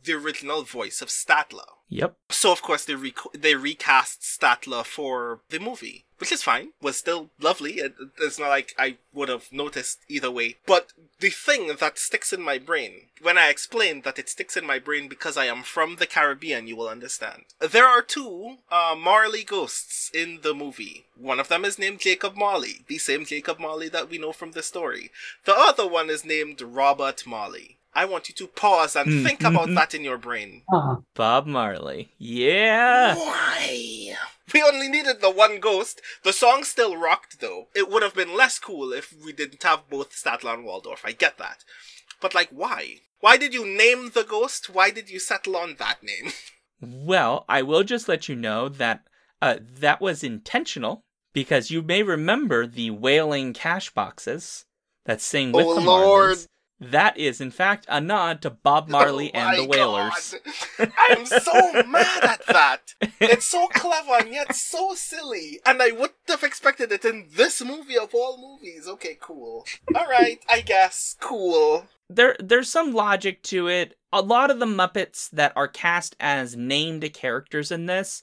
the original voice of Statler. Yep. So of course they rec- they recast Statler for the movie, which is fine. Was still lovely. It, it's not like I would have noticed either way. But the thing that sticks in my brain when I explain that it sticks in my brain because I am from the Caribbean, you will understand. There are two uh, Marley ghosts in the movie. One of them is named Jacob Marley, the same Jacob Marley that we know from the story. The other one is named Robert Marley. I want you to pause and mm. think about mm-hmm. that in your brain. Uh-huh. Bob Marley. Yeah. Why? We only needed the one ghost. The song still rocked, though. It would have been less cool if we didn't have both Statler and Waldorf. I get that. But, like, why? Why did you name the ghost? Why did you settle on that name? well, I will just let you know that uh, that was intentional because you may remember the wailing cash boxes that sing with oh, the Lord. That is, in fact, a nod to Bob Marley oh and the Wailers. I'm so mad at that. It's so clever and yet so silly. And I wouldn't have expected it in this movie of all movies. Okay, cool. All right, I guess. Cool. There, there's some logic to it. A lot of the Muppets that are cast as named characters in this,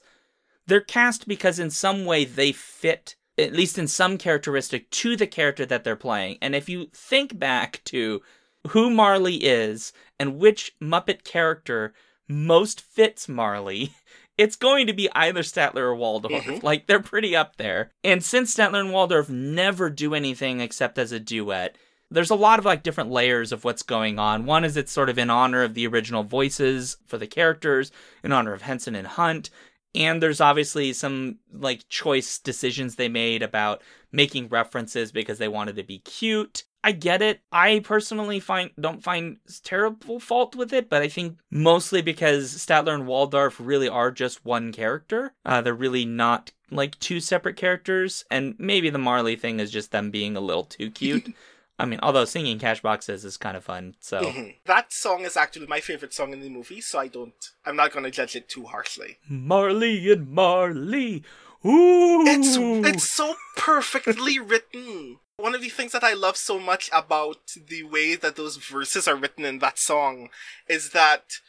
they're cast because in some way they fit at least in some characteristic to the character that they're playing. And if you think back to who Marley is and which Muppet character most fits Marley, it's going to be either Statler or Waldorf. Mm-hmm. Like they're pretty up there. And since Statler and Waldorf never do anything except as a duet, there's a lot of like different layers of what's going on. One is it's sort of in honor of the original voices for the characters, in honor of Henson and Hunt. And there's obviously some like choice decisions they made about making references because they wanted to be cute I get it. I personally find don't find terrible fault with it, but I think mostly because Statler and Waldorf really are just one character. Uh, they're really not like two separate characters, and maybe the Marley thing is just them being a little too cute. I mean, although singing cash boxes is kind of fun, so Mm-hmm. That song is actually my favorite song in the movie, so I don't. I'm not gonna judge it too harshly. Marley and Marley. Ooh, It's it's so perfectly written. One of the things that I love so much about the way that those verses are written in that song is that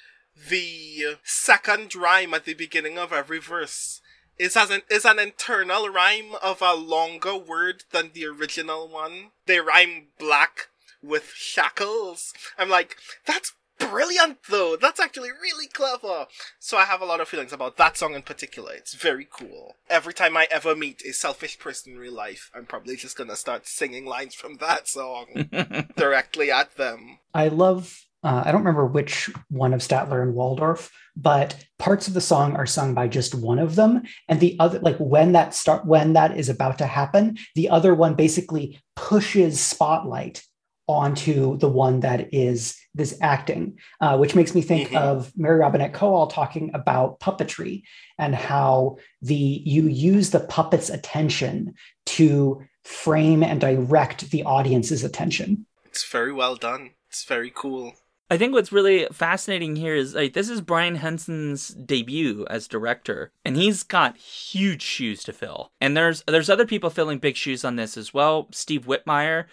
the second rhyme at the beginning of every verse is as an is an internal rhyme of a longer word than the original one. They rhyme black with shackles. I'm like, that's brilliant though. That's actually really clever. So I have a lot of feelings about that song in particular. It's very cool. Every time I ever meet a selfish person in real life, I'm probably just gonna start singing lines from that song directly at them. I love, uh, I don't remember which one of Statler and Waldorf, but parts of the song are sung by just one of them. And the other, like when that start, when that is about to happen, the other one basically pushes spotlight onto the one that is this acting, uh, which makes me think Mhm. of Mary Robinette Kowal talking about puppetry and how the you use the puppet's attention to frame and direct the audience's attention. It's very well done. It's very cool. I think what's really fascinating here is like this is Brian Henson's debut as director, and he's got huge shoes to fill. And there's there's other people filling big shoes on this as well. Steve Whitmire,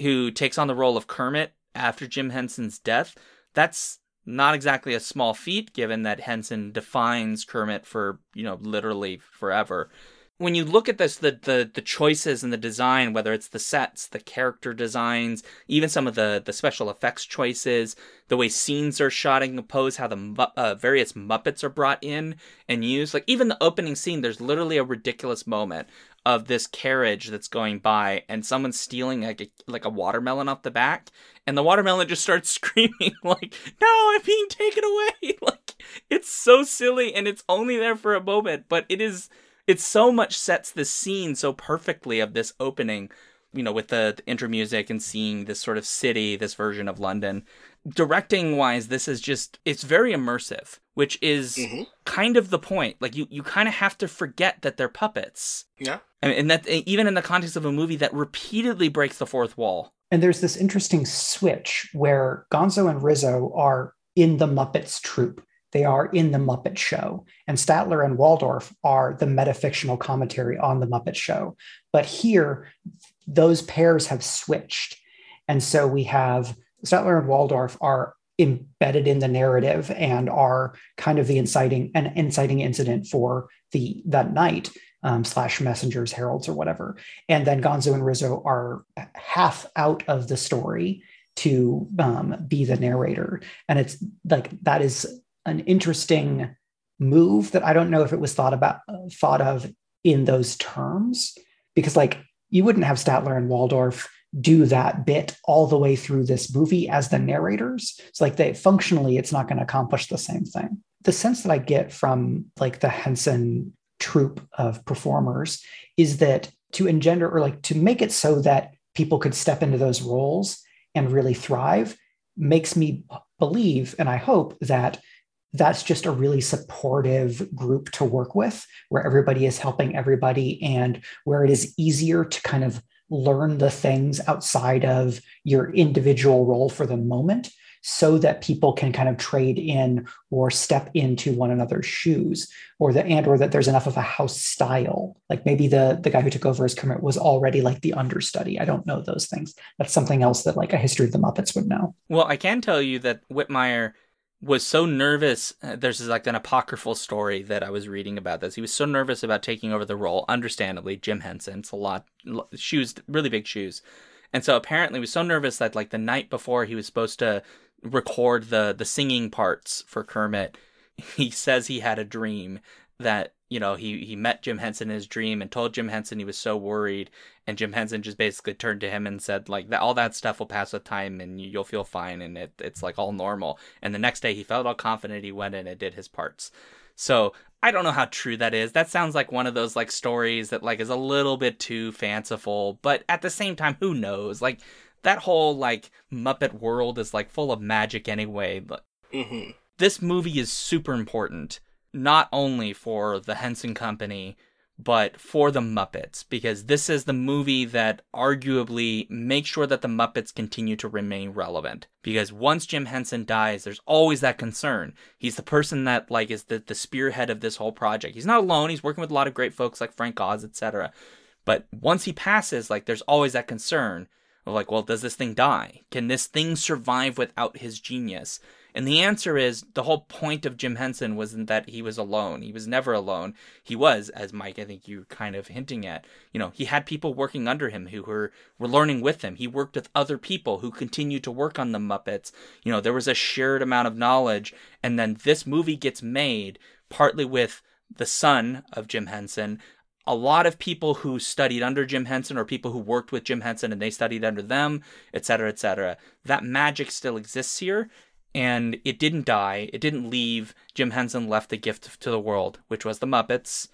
who takes on the role of Kermit after Jim Henson's death. That's not exactly a small feat, given that Henson defines Kermit for you know literally forever. When you look at this, the, the the choices and the design, whether it's the sets, the character designs, even some of the the special effects choices, the way scenes are shot and composed, how the uh, various Muppets are brought in and used. Like even the opening scene, there's literally a ridiculous moment of this carriage that's going by and someone's stealing like a, like a watermelon off the back, and the watermelon just starts screaming like, "No, I'm being taken away!" like it's so silly and it's only there for a moment, but it is. It so much sets the scene so perfectly of this opening you know, with the, the intro music and seeing this sort of city, this version of London. Directing wise, this is just it's very immersive, which is Mhm. kind of the point. Like you, you kind of have to forget that they're puppets. Yeah. And, and that even in the context of a movie that repeatedly breaks the fourth wall. And there's this interesting switch where Gonzo and Rizzo are in the Muppets troupe. They are in the Muppet Show. And Statler and Waldorf are the metafictional commentary on the Muppet Show. But here, those pairs have switched. And so we have Statler and Waldorf are embedded in the narrative and are kind of the inciting an inciting incident for the that night um, slash messengers heralds or whatever and then gonzo and rizzo are half out of the story to um, be the narrator and it's like that is an interesting move that i don't know if it was thought about thought of in those terms because like you wouldn't have statler and waldorf do that bit all the way through this movie as the narrators. It's like they functionally, it's not going to accomplish the same thing. The sense that I get from like the Henson troupe of performers is that to engender or like to make it so that people could step into those roles and really thrive makes me believe and I hope that that's just a really supportive group to work with where everybody is helping everybody and where it is easier to kind of learn the things outside of your individual role for the moment so that people can kind of trade in or step into one another's shoes or the and or that there's enough of a house style. Like maybe the the guy who took over as kermit was already like the understudy. I don't know those things. That's something else that like a history of the muppets would know. Well, I can tell you that Whitmire was so nervous. uh, There's like an apocryphal story that I was reading about this. He was so nervous about taking over the role. Understandably, Jim Henson. It's a lot shoes, really big shoes, and so apparently was so nervous that like the night before he was supposed to record the the singing parts for Kermit, he says he had a dream that you know he he met Jim Henson in his dream and told Jim Henson he was so worried. And Jim Henson just basically turned to him and said like that all that stuff will pass with time and you- you'll feel fine and it, it's like all normal. And the next day he felt all confident. He went in and did his parts. So I don't know how true that is. That sounds like one of those like stories that like is a little bit too fanciful. But at the same time who knows? Like that whole like Muppet world is like full of magic anyway. But hmm this movie is super important, not only for the Henson Company, but for the Muppets, because this is the movie that arguably makes sure that the Muppets continue to remain relevant. Because once Jim Henson dies, there's always that concern. He's the person that like is the, the spearhead of this whole project. He's not alone, he's working with a lot of great folks like Frank Oz, etc. But once he passes, like there's always that concern of like, well, does this thing die? Can this thing survive without his genius? And the answer is the whole point of Jim Henson wasn't that he was alone. He was never alone. He was, as Mike, I think you're kind of hinting at, you know, he had people working under him who were, were learning with him. He worked with other people who continued to work on the Muppets. You know, there was a shared amount of knowledge. And then this movie gets made partly with the son of Jim Henson, a lot of people who studied under Jim Henson or people who worked with Jim Henson and they studied under them, et cetera, et cetera. That magic still exists here and it didn't die. It didn't leave. Jim Henson left a gift to the world, which was the Muppets.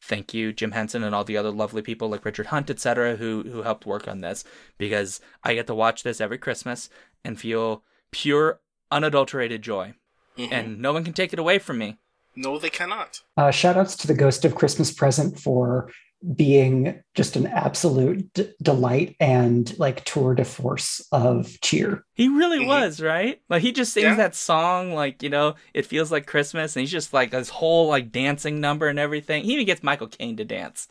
Thank you, Jim Henson, and all the other lovely people like Richard Hunt, etc., who who helped work on this. Because I get to watch this every Christmas and feel pure, unadulterated joy, Mhm. and no one can take it away from me. No, they cannot. Uh, shout outs to the Ghost of Christmas Present for being just an absolute d- delight and like tour de force of cheer. He really Mhm. was, right? Like he just sings Yeah. that song, like you know, it feels like Christmas, and he's just like his whole like dancing number and everything. He even gets Michael Caine to dance.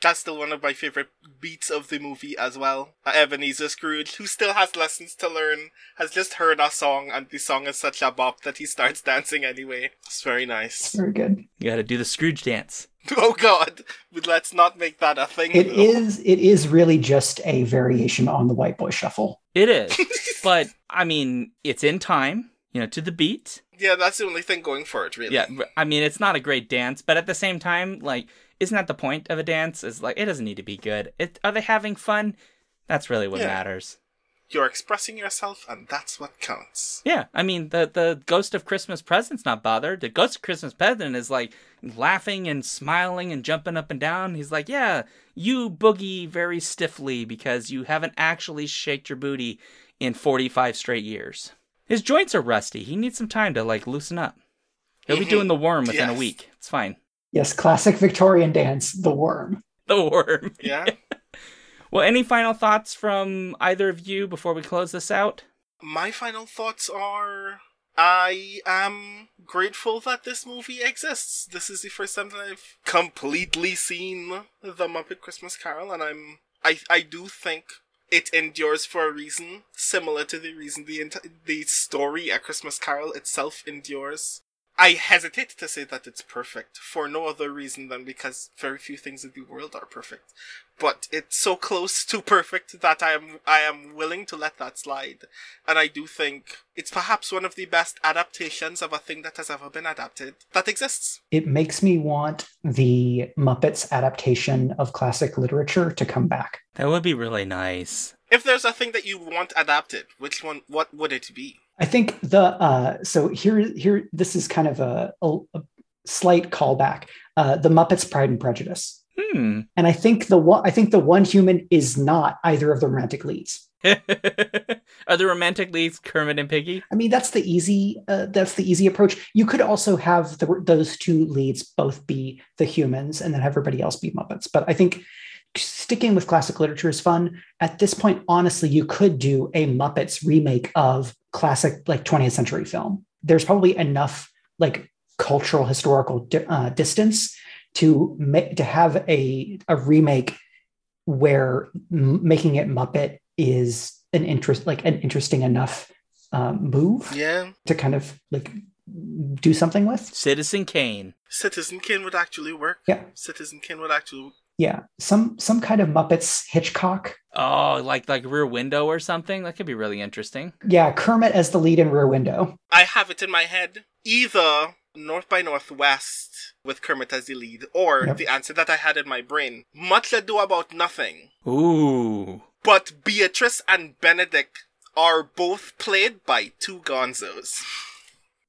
That's still one of my favorite beats of the movie as well. Uh, Ebenezer Scrooge, who still has lessons to learn, has just heard our song, and the song is such a bop that he starts dancing anyway. It's very nice. Very good. You got to do the Scrooge dance. Oh god, but let's not make that a thing. It though. is it is really just a variation on the White Boy Shuffle. It is, but I mean, it's in time, you know, to the beat. Yeah, that's the only thing going for it, really. Yeah, I mean, it's not a great dance, but at the same time, like, isn't that the point of a dance? Is like, it doesn't need to be good. It are they having fun? That's really what Yeah. matters. You're expressing yourself, and that's what counts. Yeah, I mean the the ghost of Christmas present's not bothered. The ghost of Christmas present is like laughing and smiling and jumping up and down. He's like, "Yeah, you boogie very stiffly because you haven't actually shaked your booty in 45 straight years." His joints are rusty. He needs some time to like loosen up. He'll be Mhm. doing the worm within a week. It's fine. Yes, classic Victorian dance, the worm. The worm. Yeah? Well, any final thoughts from either of you before we close this out? my final thoughts are I am grateful that this movie exists. This is the first time that I've completely seen the Muppet Christmas Carol, and I'm I I do think it endures for a reason, similar to the reason the enti- the story A Christmas Carol itself endures. I hesitate to say that it's perfect for no other reason than because very few things in the world are perfect. But it's so close to perfect that I am I am willing to let that slide. And I do think it's perhaps one of the best adaptations of a thing that has ever been adapted that exists. It makes me want the Muppets adaptation of classic literature to come back. That would be really nice. If there's a thing that you want adapted, which one what would it be? I think the uh, so here here this is kind of a, a, a slight callback. Uh, the Muppets Pride and Prejudice, Hmm. and I think the one I think the one human is not either of the romantic leads. Are the romantic leads Kermit and Piggy? I mean that's the easy uh, that's the easy approach. You could also have the, those two leads both be the humans and then everybody else be Muppets. But I think sticking with classic literature is fun. At this point, honestly, you could do a Muppets remake of classic like 20th century film. There's probably enough like cultural historical di- uh, distance to make to have a a remake where m- making it Muppet is an interest like an interesting enough um, move Yeah. to kind of like do something with. Citizen Kane. Citizen Kane would actually work. Yeah. Citizen Kane would actually Yeah, some some kind of Muppets Hitchcock. Oh, like like Rear Window or something. That could be really interesting. Yeah, Kermit as the lead in Rear Window. I have it in my head. Either North by Northwest with Kermit as the lead, or Yep. the answer that I had in my brain. Much ado about nothing. Ooh. But Beatrice and Benedict are both played by two gonzos.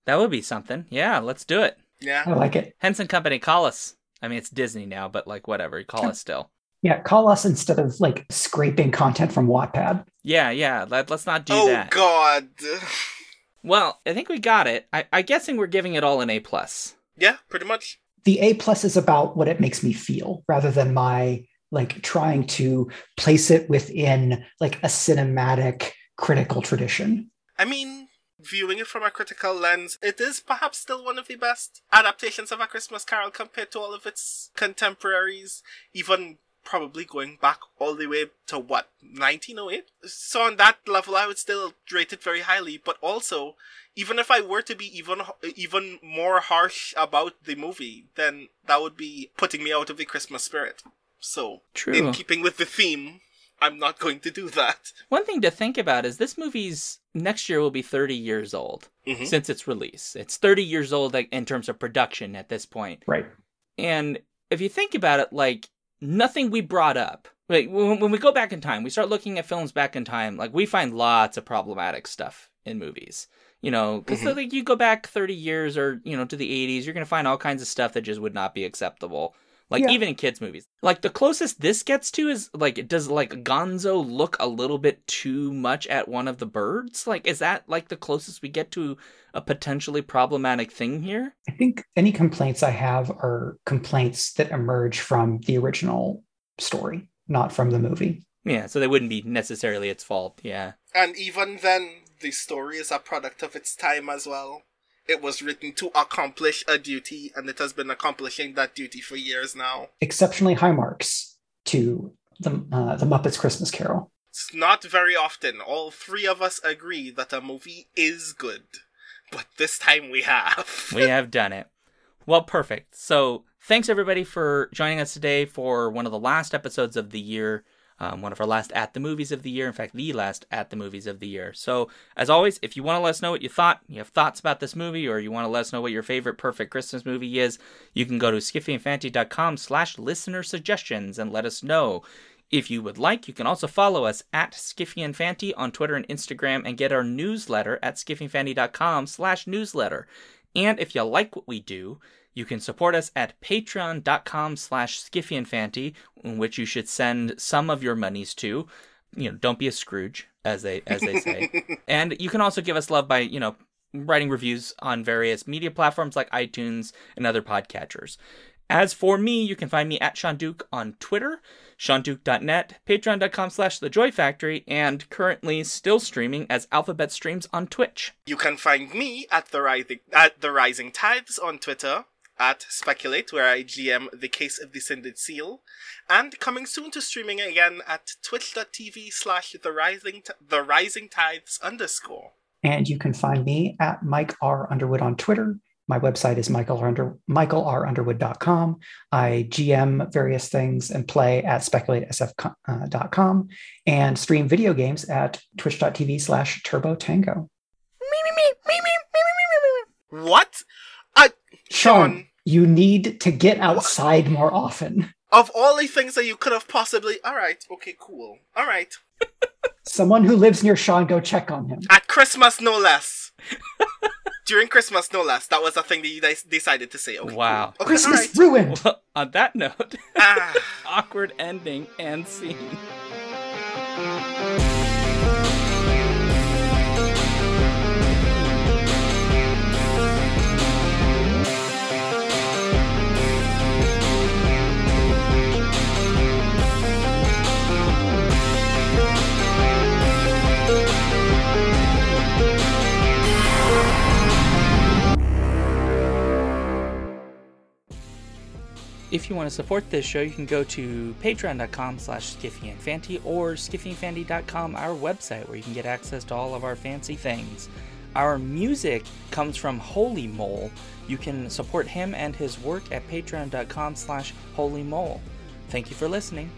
That would be something. Yeah, let's do it. Yeah, I like it. Henson Company, call us. I mean, it's Disney now, but like whatever, call us still. Yeah, call us instead of like scraping content from Wattpad. Yeah, yeah. Let, let's not do oh that. God. Well, I think we got it. I, I guessing we're giving it all an A plus. Yeah, pretty much. The A plus is about what it makes me feel rather than my like trying to place it within like a cinematic critical tradition. I mean, viewing it from a critical lens, it is perhaps still one of the best adaptations of A Christmas Carol compared to all of its contemporaries, even probably going back all the way to what 1908 so on that level i would still rate it very highly but also even if i were to be even even more harsh about the movie then that would be putting me out of the christmas spirit so True. in keeping with the theme i'm not going to do that One thing to think about is this movie's next year will be 30 years old Mhm. since its release. It's 30 years old in terms of production at this point. Right. And if you think about it, like nothing we brought up, like when, when we go back in time, we start looking at films back in time, like we find lots of problematic stuff in movies. You know, because Mhm. like you go back 30 years or you know to the 80s, you're gonna find all kinds of stuff that just would not be acceptable. Like Yeah. even in kids movies. Like the closest this gets to is like does like Gonzo look a little bit too much at one of the birds? Like is that like the closest we get to a potentially problematic thing here? I think any complaints I have are complaints that emerge from the original story, not from the movie. Yeah, so they wouldn't be necessarily its fault. Yeah. and even then the story is a product of its time as well it was written to accomplish a duty and it has been accomplishing that duty for years now Exceptionally high marks to the uh, the Muppets Christmas Carol. It's not very often. All three of us agree that a movie is good. But this time we have. we have done it. Well, perfect. So, thanks everybody for joining us today for one of the last episodes of the year. Um, one of our last at the movies of the year. In fact, the last at the movies of the year. So, as always, if you want to let us know what you thought, you have thoughts about this movie, or you want to let us know what your favorite perfect Christmas movie is, you can go to skiffyandfanty.com slash listener suggestions and let us know. If you would like, you can also follow us at Skiffy and Fanty on Twitter and Instagram and get our newsletter at skiffyandfanty.com slash newsletter. And if you like what we do, you can support us at patreon.com slash skiffyandfanty, in which you should send some of your monies to. You know, don't be a Scrooge, as they as they say. and you can also give us love by, you know, writing reviews on various media platforms like iTunes and other podcatchers. As for me, you can find me at Shaun Duke on Twitter, seanduke.net, patreon.com slash the Joy Factory, and currently still streaming as Alphabet Streams on Twitch. You can find me at the rising at the Rising Tides on Twitter, at Speculate, where I GM the case of the Descended Seal, and coming soon to streaming again at twitch.tv slash the rising T- the rising tides underscore. And you can find me at Mike R. Underwood on Twitter. My website is Michael R. Under, michaelrunderwood.com. I GM various things and play at speculatesf.com uh, and stream video games at twitch.tv slash turbo tango. What? Shaun, Shaun, you need to get outside more often. of all the things that you could have possibly. Alright, okay, cool. Alright. Someone who lives near Shaun, go check on him. At Christmas, no less. During Christmas, no less. That was a thing that you guys decided to say. Okay, Wow. Cool. Okay, Christmas alright. ruined. Well, on that note, Ah. awkward ending and scene. If you want to support this show, you can go to patreon.com slash skiffyandfanty or skiffyandfanty.com, our website, where you can get access to all of our fancy things. Our music comes from Holy Mole. You can support him and his work at patreon.com slash holymole. Thank you for listening.